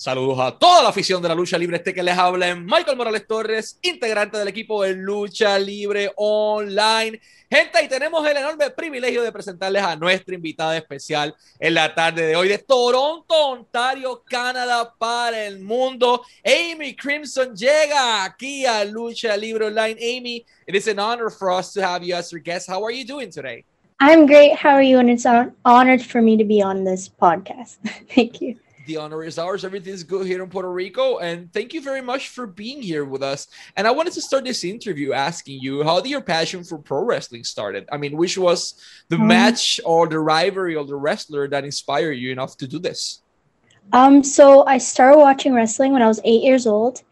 Saludos a toda la afición de la lucha libre. Este que les habla es Michael Morales Torres, integrante del equipo de Lucha Libre Online. Gente, y tenemos el enorme privilegio de presentarles a nuestra invitada especial en la tarde de hoy de Toronto, Ontario, Canadá para el mundo. Amy Crimson llega aquí a Lucha Libre Online. Amy, it is an honor for us to have you as our guest. How are you doing today? I'm great. How are you? And it's an honor for me to be on this podcast. Thank you. The honor is ours. Everything is good here in Puerto Rico. And thank you very much for being here with us. And I wanted to start this interview asking you how did your passion for pro wrestling started? I mean, which was the um, match or the rivalry or the wrestler that inspired you enough to do this? Um, so I started watching wrestling when I was eight years old.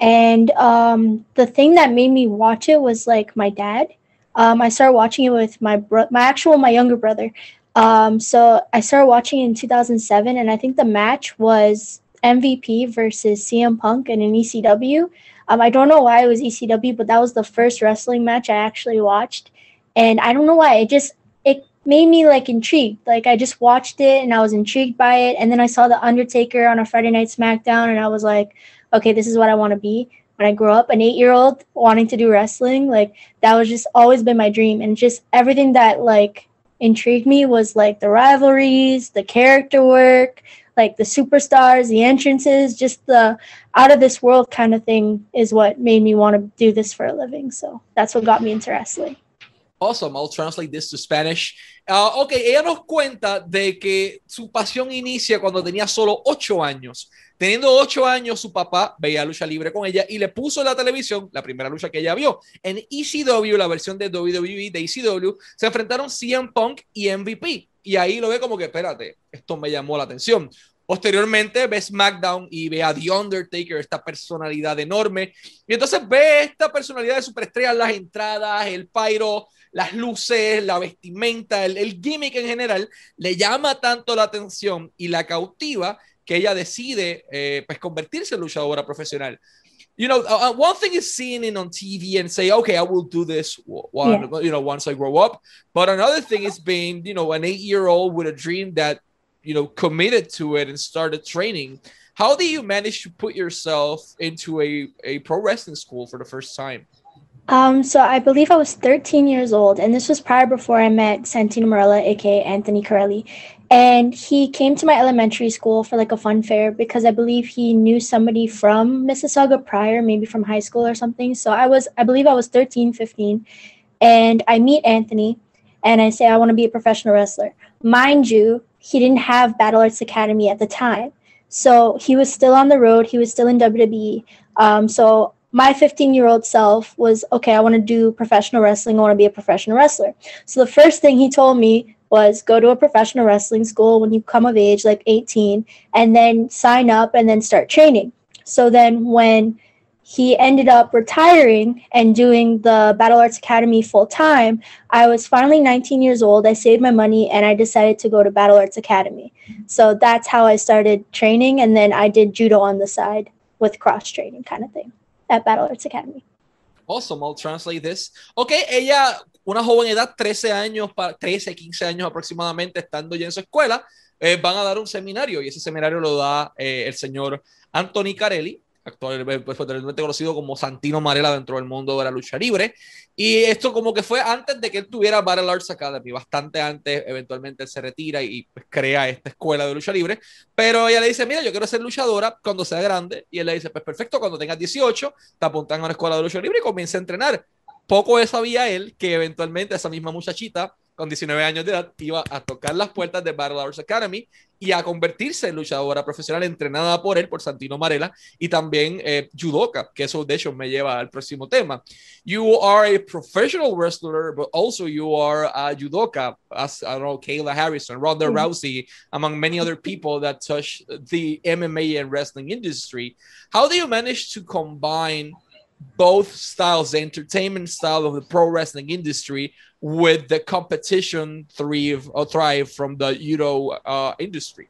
And um, the thing that made me watch it was like my dad. Um, I started watching it with my bro- my actual my younger brother. Um, so I started watching in 2007, and I think the match was MVP versus CM Punk in an ECW. Um, I don't know why it was ECW, but that was the first wrestling match I actually watched, and I don't know why it just it made me like intrigued. Like I just watched it and I was intrigued by it, and then I saw the Undertaker on a Friday Night SmackDown, and I was like, okay, this is what I want to be when I grew up. An eight-year-old wanting to do wrestling, like that was just always been my dream, and just everything that like intrigued me was like the rivalries, the character work, like the superstars, the entrances, just the out of this world kind of thing is what made me want to do this for a living. So that's what got me into wrestling. Awesome. I'll translate this to Spanish. Uh, ok, ella nos cuenta de que su pasión inicia cuando tenía solo ocho años. Teniendo ocho años, su papá veía lucha libre con ella y le puso en la televisión la primera lucha que ella vio. En ECW, la versión de WWE de ECW, se enfrentaron CM Punk y MVP. Y ahí lo ve como que, espérate, esto me llamó la atención. Posteriormente ve SmackDown y ve a The Undertaker, esta personalidad enorme. Y entonces ve esta personalidad de superestrella, las entradas, el pyro, las luces, la vestimenta, el, el gimmick en general, le llama tanto la atención y la cautiva que ella decide eh, pues convertirse en luchadora profesional. You know, uh, uh, one thing is seeing it on TV and say, okay, I will do this one, yeah. you know, once I grow up. But another thing is being, you know, an eight-year-old with a dream that, you know, committed to it and started training. How do you manage to put yourself into a, a pro wrestling school for the first time? Um, so I believe I was 13 years old, and this was prior before I met Santino Marella, aka Anthony Carelli. And he came to my elementary school for like a fun fair because I believe he knew somebody from Mississauga prior, maybe from high school or something. So I was, I believe I was 13, 15, and I meet Anthony and I say, I want to be a professional wrestler. Mind you, he didn't have Battle Arts Academy at the time. So he was still on the road, he was still in WWE. Um, so my 15 year old self was okay i want to do professional wrestling i want to be a professional wrestler. So the first thing he told me was go to a professional wrestling school when you come of age like 18 and then sign up and then start training. So then when he ended up retiring and doing the battle arts academy full time i was finally 19 years old i saved my money and i decided to go to battle arts academy. So that's how i started training and then i did judo on the side with cross training kind of thing at Battle Arts Academy. Awesome, I'll translate this. Ok, ella, una joven edad, 13 años, 13, 15 años aproximadamente, estando ya en su escuela, eh, van a dar un seminario y ese seminario lo da eh, el señor Anthony Carelli, actualmente pues, conocido como Santino Marella dentro del mundo de la lucha libre. Y esto como que fue antes de que él tuviera Battle Arts Academy, bastante antes, eventualmente él se retira y pues, crea esta escuela de lucha libre. Pero ella le dice, mira, yo quiero ser luchadora cuando sea grande. Y él le dice, pues perfecto, cuando tengas 18, te apuntan a una escuela de lucha libre y comienza a entrenar. Poco sabía él que eventualmente esa misma muchachita con 19 años de edad, iba a tocar las puertas de Battle Arts Academy y a convertirse en luchadora profesional entrenada por él, por Santino Marella, y también eh, judoka, que eso de hecho me lleva al próximo tema. You are a professional wrestler, but also you are a judoka, as I don't know, Kayla Harrison, Ronda mm -hmm. Rousey, among many other people that touch the MMA and wrestling industry. How do you manage to combine both styles, the entertainment style of the pro wrestling industry with the competition thrive or thrive from the judo uh, industry?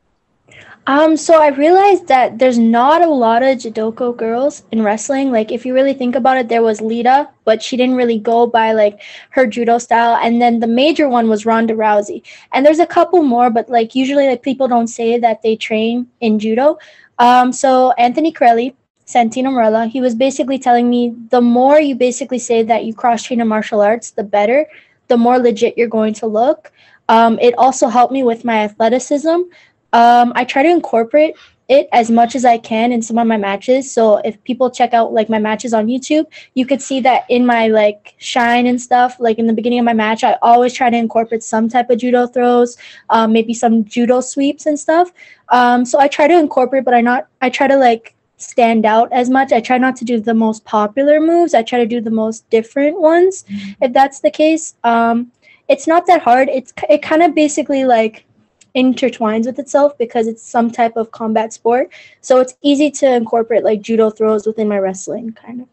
Um, so I realized that there's not a lot of judoka girls in wrestling. Like if you really think about it, there was Lita, but she didn't really go by like her judo style. And then the major one was Ronda Rousey. And there's a couple more, but like usually like people don't say that they train in judo. Um, so Anthony Carelli, Santino Marella, he was basically telling me the more you basically say that you cross train in martial arts, the better, the more legit you're going to look. Um, it also helped me with my athleticism. Um, I try to incorporate it as much as I can in some of my matches. So if people check out like my matches on YouTube, you could see that in my like shine and stuff, like in the beginning of my match, I always try to incorporate some type of judo throws, um, maybe some judo sweeps and stuff. Um, so I try to incorporate, but I not I try to like stand out as much. I try not to do the most popular moves. I try to do the most different ones, mm-hmm. if that's the case. Um, it's not that hard. It's it kind of basically like intertwines with itself because it's some type of combat sport. So it's easy to incorporate like judo throws within my wrestling kind of.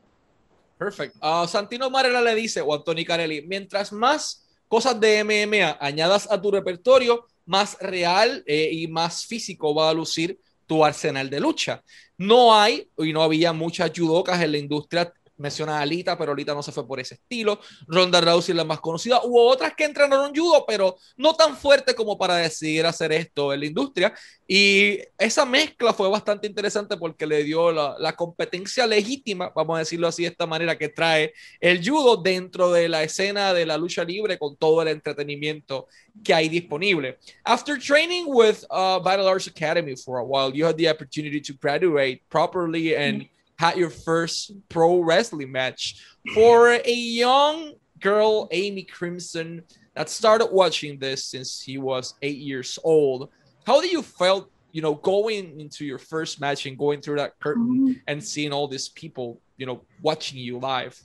Perfect. Uh, Santino Marella le dice, o Anthony Carelli, mientras más cosas de MMA añadas a tu repertorio, más real eh, y más físico va a lucir tu arsenal de lucha. No hay y no había muchas judocas en la industria menciona a Alita, pero Alita no se fue por ese estilo. Ronda Rousey es la más conocida. Hubo otras que entrenaron judo, pero no tan fuerte como para decidir hacer esto en la industria. Y esa mezcla fue bastante interesante porque le dio la, competencia legítima, vamos a decirlo así de esta manera, que trae el judo dentro de la escena de la lucha libre con todo el entretenimiento que hay disponible. After training with uh, Battle Arts Academy for a while, you had the opportunity to graduate properly and. Had your first pro wrestling match for a young girl, Amy Crimson, that started watching this since he was eight years old. How did you felt, you know, going into your first match and going through that curtain mm-hmm. and seeing all these people, you know, watching you live?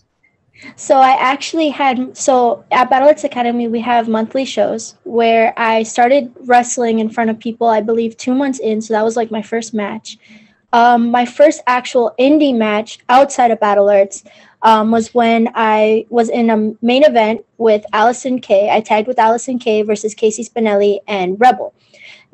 So I actually had so at Battle Arts Academy we have monthly shows where I started wrestling in front of people I believe 2 months in so that was like my first match um, my first actual indie match outside of Battle Arts um, was when I was in a main event with Allysin Kay. I tagged with Allysin Kay versus KC Spinelli and Rebel.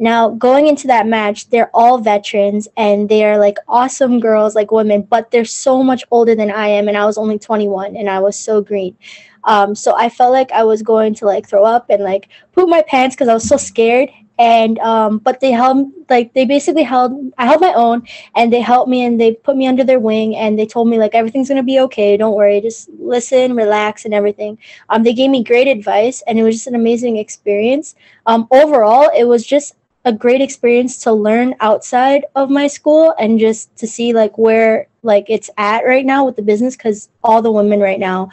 Now, going into that match, they're all veterans and they are like awesome girls, like women, but they're so much older than I am. And I was only 21 and I was so green. Um, so I felt like I was going to like throw up and like poop my pants because I was so scared and um, but they held like they basically held I held my own and they helped me and they put me under their wing and they told me like everything's gonna be okay don't worry just listen relax and everything. Um, they gave me great advice and it was just an amazing experience. Um, overall it was just a great experience to learn outside of my school and just to see like where like it's at right now with the business because all the women right now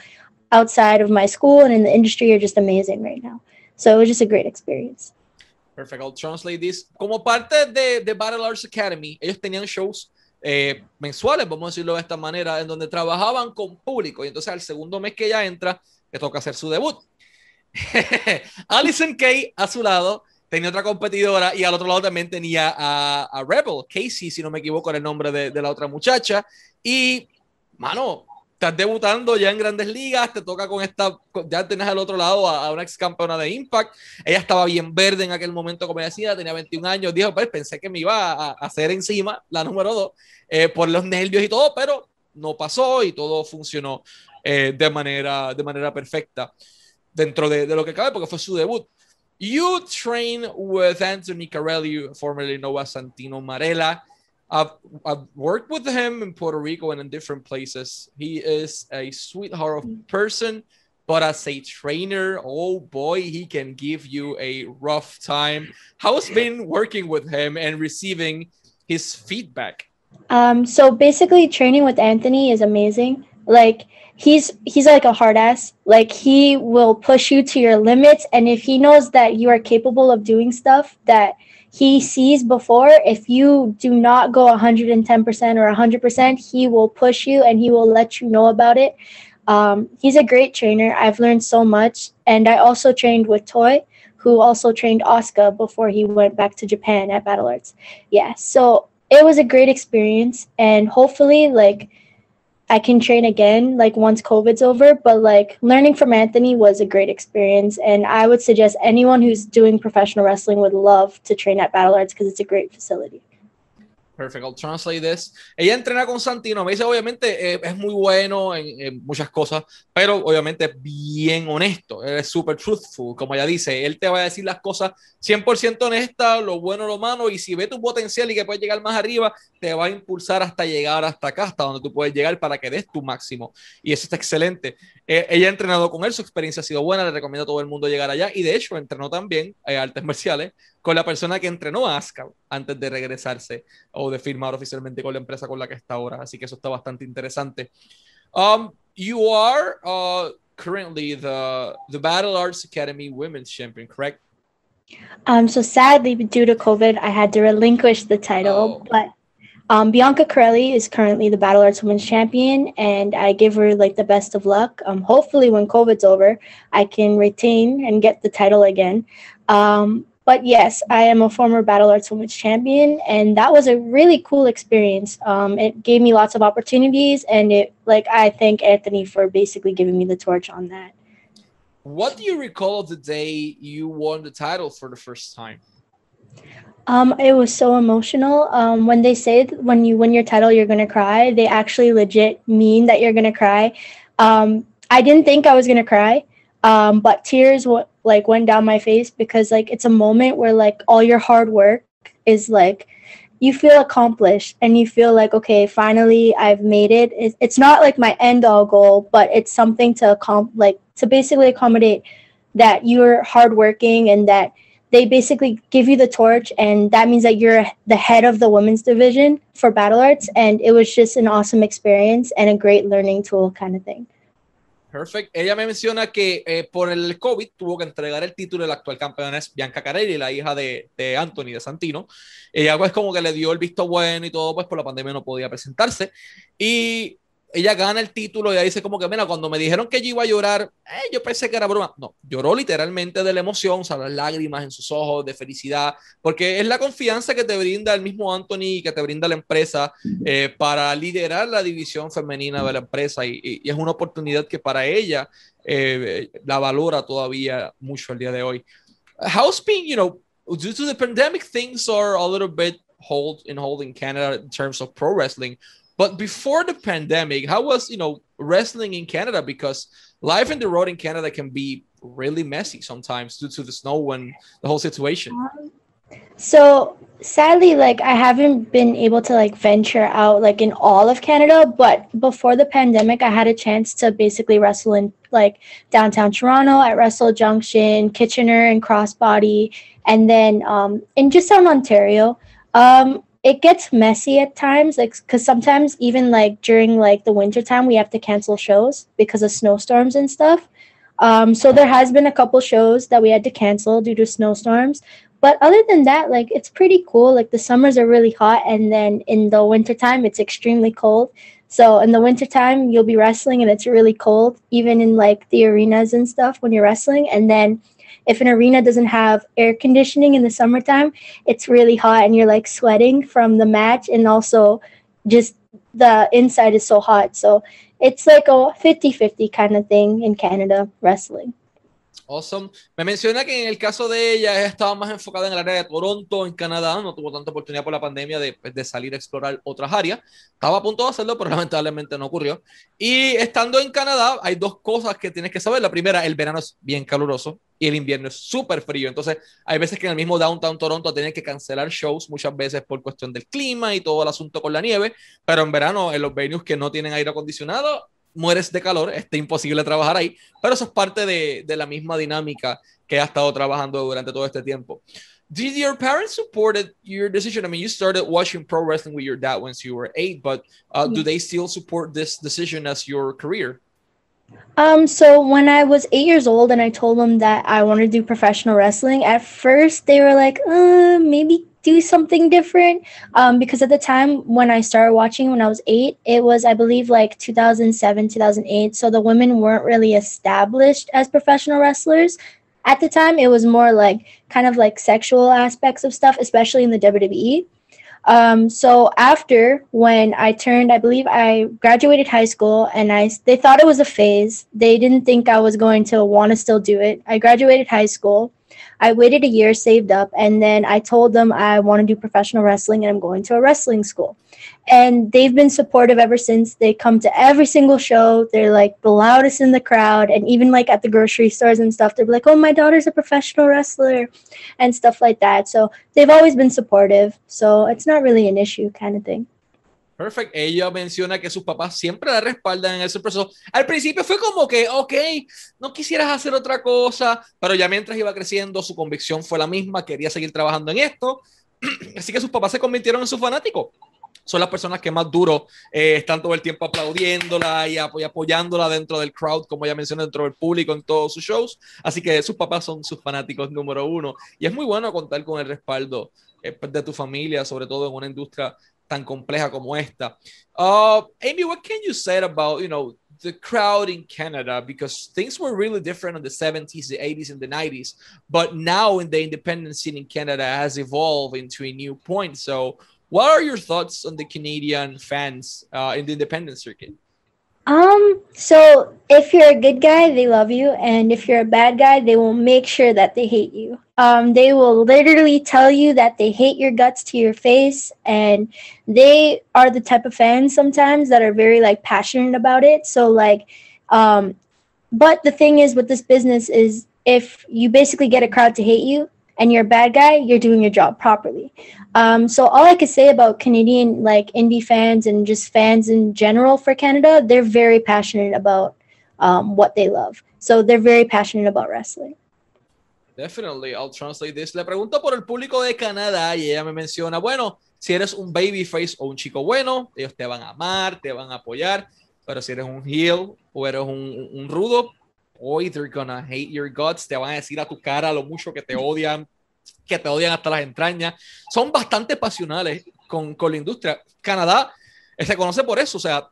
outside of my school and in the industry are just amazing right now. So it was just a great experience Perfect. I'll translate this. Como parte de, de Battle Arts Academy, ellos tenían shows eh, mensuales, vamos a decirlo de esta manera, en donde trabajaban con público. Y entonces al segundo mes que ella entra, le toca hacer su debut. Alison Kay a su lado tenía otra competidora y al otro lado también tenía a, a Rebel, Casey, si no me equivoco, era el nombre de, de la otra muchacha. Y, mano, estás debutando ya en grandes ligas, te toca con esta, ya tenés al otro lado a, una ex campeona de Impact, ella estaba bien verde en aquel momento, como decía, tenía 21 años, dijo, pues pensé que me iba a, hacer encima la número 2 eh, por los nervios y todo, pero no pasó y todo funcionó eh, de, manera, de manera perfecta dentro de, de, lo que cabe, porque fue su debut. You train with Anthony Carelli, formerly as Santino Marella. I've, I've worked with him in Puerto Rico and in different places. He is a sweetheart of a person, but as a trainer, oh boy, he can give you a rough time. How's been working with him and receiving his feedback? Um, so basically, training with Anthony is amazing. Like he's he's like a hard ass. Like he will push you to your limits, and if he knows that you are capable of doing stuff that he sees before if you do not go 110% or 100% he will push you and he will let you know about it. Um, he's a great trainer. I've learned so much. And i also trained with toy who also trained Asuka before he went back to japan at battle arts. Yeah so it was a great experience. And hopefully like I can train again like once COVID's over. But like learning from Anthony was a great experience, and I would suggest anyone who's doing professional wrestling would love to train at Battle Arts because it's a great facility. Perfect, I'll translate this. Ella entrena con Santino, me dice obviamente eh, es muy bueno en, muchas cosas, pero obviamente es bien honesto, es súper truthful, como ella dice, él te va a decir las cosas 100% honestas, lo bueno, lo malo, y si ve tu potencial y que puedes llegar más arriba, te va a impulsar hasta llegar hasta acá, hasta donde tú puedes llegar para que des tu máximo, y eso está excelente. Eh, ella ha entrenado con él, su experiencia ha sido buena, le recomiendo a todo el mundo llegar allá, y de hecho entrenó también eh, artes marciales con la persona que entrenó a Asuka antes de regresarse o de firmar oficialmente con la empresa con la que está ahora. Así que eso está bastante interesante. Um, you are uh, currently the, the Battle Arts Academy Women's Champion, correct? Um, so sadly, due to COVID, I had to relinquish the title, oh. but um, Bianca Carelli is currently the Battle Arts Women's Champion, and I give her like the best of luck. Um, hopefully, when COVID's over, I can retain and get the title again. Um, but yes, I am a former Battle Arts Women's Champion, and that was a really cool experience. Um, it gave me lots of opportunities, and it like I thank Anthony for basically giving me the torch on that. What do you recall of the day you won the title for the first time? Um, it was so emotional. Um, when they say when you win your title, you're gonna cry, they actually legit mean that you're gonna cry. Um, I didn't think I was gonna cry, um, but tears what like went down my face because like it's a moment where like all your hard work is like you feel accomplished and you feel like okay finally i've made it. It's not like my end all goal but it's something to accom- like to basically accommodate that you're hardworking and that they basically give you the torch and that means that you're the head of the women's division for battle arts. And it was just an awesome experience and a great learning tool kind of thing Perfect. Ella me menciona que eh, por el COVID tuvo que entregar el título de la actual campeona es Bianca Carelli, la hija de, de Anthony, de Santino. Ella pues como que le dio el visto bueno y todo, pues por la pandemia no podía presentarse. Y ella gana el título y ella dice como que, mira, cuando me dijeron que yo iba a llorar, eh, yo pensé que era broma. No, lloró literalmente de la emoción, o sea, las lágrimas en sus ojos, de felicidad, porque es la confianza que te brinda el mismo Anthony, que te brinda la empresa eh, para liderar la división femenina de la empresa y, y, y es una oportunidad que para ella eh, la valora todavía mucho el día de hoy. How's been, you know, due to the pandemic, things are a little bit hold in holding Canada in terms of pro wrestling. But before the pandemic, how was you know wrestling in Canada? Because life in the road in Canada can be really messy sometimes due to the snow and the whole situation. Um, so sadly, like I haven't been able to like venture out like in all of Canada, but before the pandemic, I had a chance to basically wrestle in like downtown Toronto at Wrestle Junction, Kitchener, and Crossbody, and then um, in just down Ontario. Um, it gets messy at times like because sometimes even like during like the winter time we have to cancel shows because of snowstorms and stuff. Um, so there has been a couple shows that we had to cancel due to snowstorms. But other than that like it's pretty cool. Like the summers are really hot and then in the wintertime it's extremely cold. So in the wintertime you'll be wrestling and it's really cold even in like the arenas and stuff when you're wrestling. And then if an arena doesn't have air conditioning in the summertime, it's really hot and you're like sweating from the match and also just the inside is so hot. So it's like a 50-50 kind of thing in Canada wrestling. Awesome. Me menciona que en el caso de ella, estaba más enfocada en el área de Toronto, en Canadá, no tuvo tanta oportunidad por la pandemia de, pues, de, salir a explorar otras áreas. Estaba a punto de hacerlo, pero lamentablemente no ocurrió. Y estando en Canadá, hay dos cosas que tienes que saber. La primera, el verano es bien caluroso y el invierno es súper frío. Entonces, hay veces que en el mismo downtown Toronto tienen que cancelar shows, muchas veces por cuestión del clima y todo el asunto con la nieve, pero en verano, en los venues que no tienen aire acondicionado, mueres de calor, está imposible trabajar ahí, pero eso es parte de, de la misma dinámica que ha estado trabajando durante todo este tiempo. Did your parents supported your decision? I mean, you started watching pro wrestling with your dad once you were eight, but uh, do they still support this decision as your career? Um, so when I was eight years old and I told them that I wanted to do professional wrestling, at first they were like, uh, maybe do something different. Um, because at the time when I started watching when I was eight, it was, I believe, like 2007, 2008. So the women weren't really established as professional wrestlers. At the time, it was more like kind of like sexual aspects of stuff, especially in the WWE. Um, so after when I turned, I believe I graduated high school, and I they thought it was a phase. They didn't think I was going to want to still do it. I graduated high school. I waited a year, saved up, and then I told them I want to do professional wrestling and I'm going to a wrestling school. And they've been supportive ever since. They come to every single show. They're like the loudest in the crowd. And even like at the grocery stores and stuff, they're like, oh, my daughter's a professional wrestler and stuff like that. So they've always been supportive. So it's not really an issue kind of thing. Perfect. Ella menciona que sus papás siempre la respaldan en ese proceso. Al principio fue como que, ok, no quisieras hacer otra cosa, pero ya mientras iba creciendo, su convicción fue la misma, quería seguir trabajando en esto. Así que sus papás se convirtieron en sus fanáticos. Son las personas que más duro eh, están todo el tiempo aplaudiéndola y, apoyándola dentro del crowd, como ya mencioné, dentro del público en todos sus shows. Así que sus papás son sus fanáticos número uno. Y es muy bueno contar con el respaldo eh, de tu familia, sobre todo en una industria tan compleja como esta. Uh, Amy, what can you say about, you know, the crowd in Canada? Because things were really different in the 70s, the 80s, and the 90s. But now in the independent scene in Canada has evolved into a new point. So what are your thoughts on the Canadian fans uh, in the independent circuit? Um, so if you're a good guy, they love you, and if you're a bad guy, they will make sure that they hate you. Um, they will literally tell you that they hate your guts to your face, and they are the type of fans sometimes that are very like passionate about it. So like, um, but the thing is with this business is if you basically get a crowd to hate you, and you're a bad guy, you're doing your job properly. Um, so all I could say about Canadian like indie fans and just fans in general for Canada, they're very passionate about um, what they love. So they're very passionate about wrestling. Definitely, I'll translate this. Le pregunto por el público de Canadá y ella me menciona, bueno, si eres un babyface o un chico bueno, ellos te van a amar, te van a apoyar, pero si eres un heel o eres un, un rudo, hoy they're gonna hate your guts, te van a decir a tu cara lo mucho que te odian, que te odian hasta las entrañas. Son bastante pasionales con, con la industria. Canadá se conoce por eso, o sea,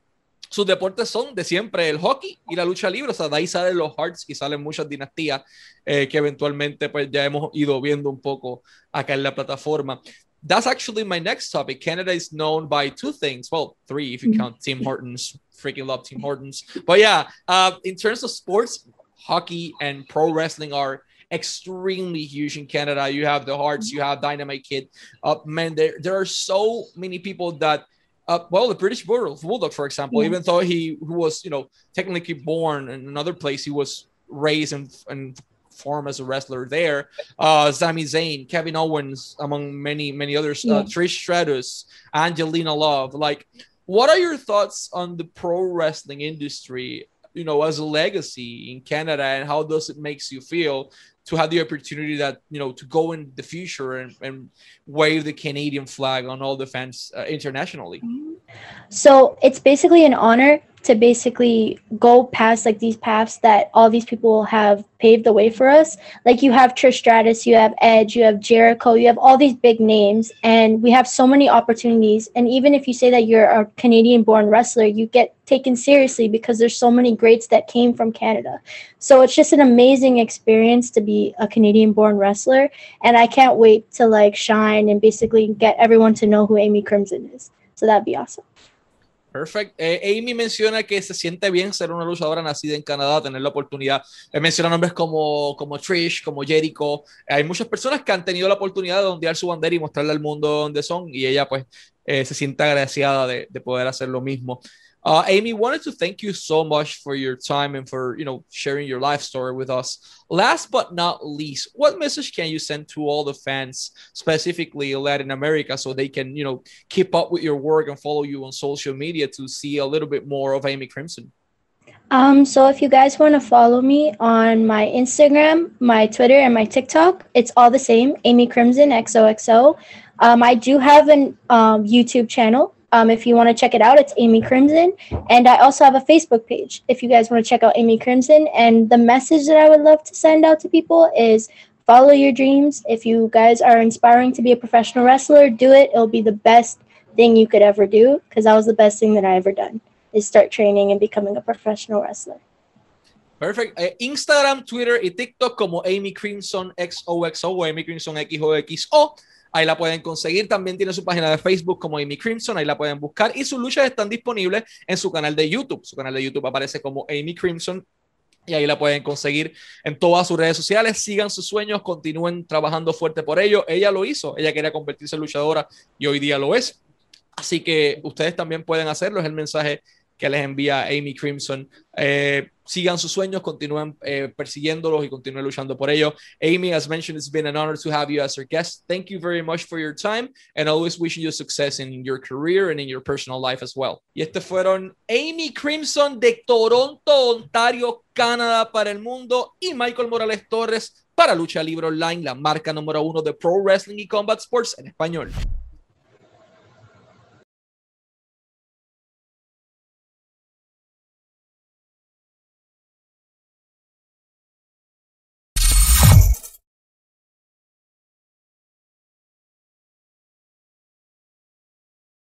sus deportes son de siempre el hockey y la lucha libre, o sea, de ahí salen los Hearts y salen muchas dinastías eh, que eventualmente pues ya hemos ido viendo un poco acá en la plataforma. That's actually my next topic. Canada is known by two things. Well, three if you count Tim Hortons. Freaking love Tim Hortons. But yeah, uh, in terms of sports, hockey and pro wrestling are extremely huge in Canada. You have the Harts, you have Dynamite Kid. Uh, man, there, there are so many people that uh, well, the British Bulldog, for example, mm-hmm. even though he who was, you know, technically born in another place, he was raised and, and formed as a wrestler there. Uh, Sami Zayn, Kevin Owens, among many, many others, uh, yeah. uh, Trish Stratus, Angelina Love. Like, what are your thoughts on the pro wrestling industry you know as a legacy in canada and how does it makes you feel to have the opportunity that you know to go in the future and, and wave the canadian flag on all the fans uh, internationally so it's basically an honor to basically go past like these paths that all these people have paved the way for us. Like you have Trish Stratus, you have Edge, you have Jericho, you have all these big names, and we have so many opportunities. And even if you say that you're a Canadian born wrestler, you get taken seriously because there's so many greats that came from Canada. So it's just an amazing experience to be a Canadian born wrestler. And I can't wait to like shine and basically get everyone to know who Amy Crimson is. So that'd be awesome. Perfect. Eh, Amy menciona que se siente bien ser una luchadora nacida en Canadá, tener la oportunidad. Eh, menciona nombres como, como Trish, como Jericho. hay muchas personas que han tenido la oportunidad de ondear su bandera y mostrarle al mundo dónde son, y ella, pues, eh, se siente agraciada de, de poder hacer lo mismo. Uh, Amy, wanted to thank you so much for your time and for you know sharing your life story with us. Last but not least, what message can you send to all the fans, specifically Latin America, so they can you know keep up with your work and follow you on social media to see a little bit more of Amy Crimson? Um, so if you guys want to follow me on my Instagram, my Twitter, and my TikTok, it's all the same, Amy Crimson XOXO. Um, I do have an um, YouTube channel um, if you want to check it out, it's Amy Crimson. And I also have a Facebook page if you guys want to check out Amy Crimson. And the message that I would love to send out to people is follow your dreams. If you guys are inspiring to be a professional wrestler, do it. It'll be the best thing you could ever do because that was the best thing that I ever done is start training and becoming a professional wrestler. Perfect. Eh, Instagram, Twitter y TikTok como Amy Crimson XOXO o Amy Crimson XOXO. Ahí la pueden conseguir. También tiene su página de Facebook como Amy Crimson. Ahí la pueden buscar. Y sus luchas están disponibles en su canal de YouTube. Su canal de YouTube aparece como Amy Crimson y ahí la pueden conseguir en todas sus redes sociales. Sigan sus sueños, continúen trabajando fuerte por ello. Ella lo hizo, ella quería convertirse en luchadora y hoy día lo es. Así que ustedes también pueden hacerlo, es el mensaje que les envía Amy Crimson. Eh, sigan sus sueños, continúen eh, persiguiéndolos y continúen luchando por ello. Amy, as mentioned, it's been an honor to have you as our guest. Thank you very much for your time and always wishing you success in your career and in your personal life as well. Y este fueron Amy Crimson de Toronto, Ontario, Canadá para el mundo y Michael Morales Torres para Lucha Libre Online, la marca número uno de Pro Wrestling y Combat Sports en español.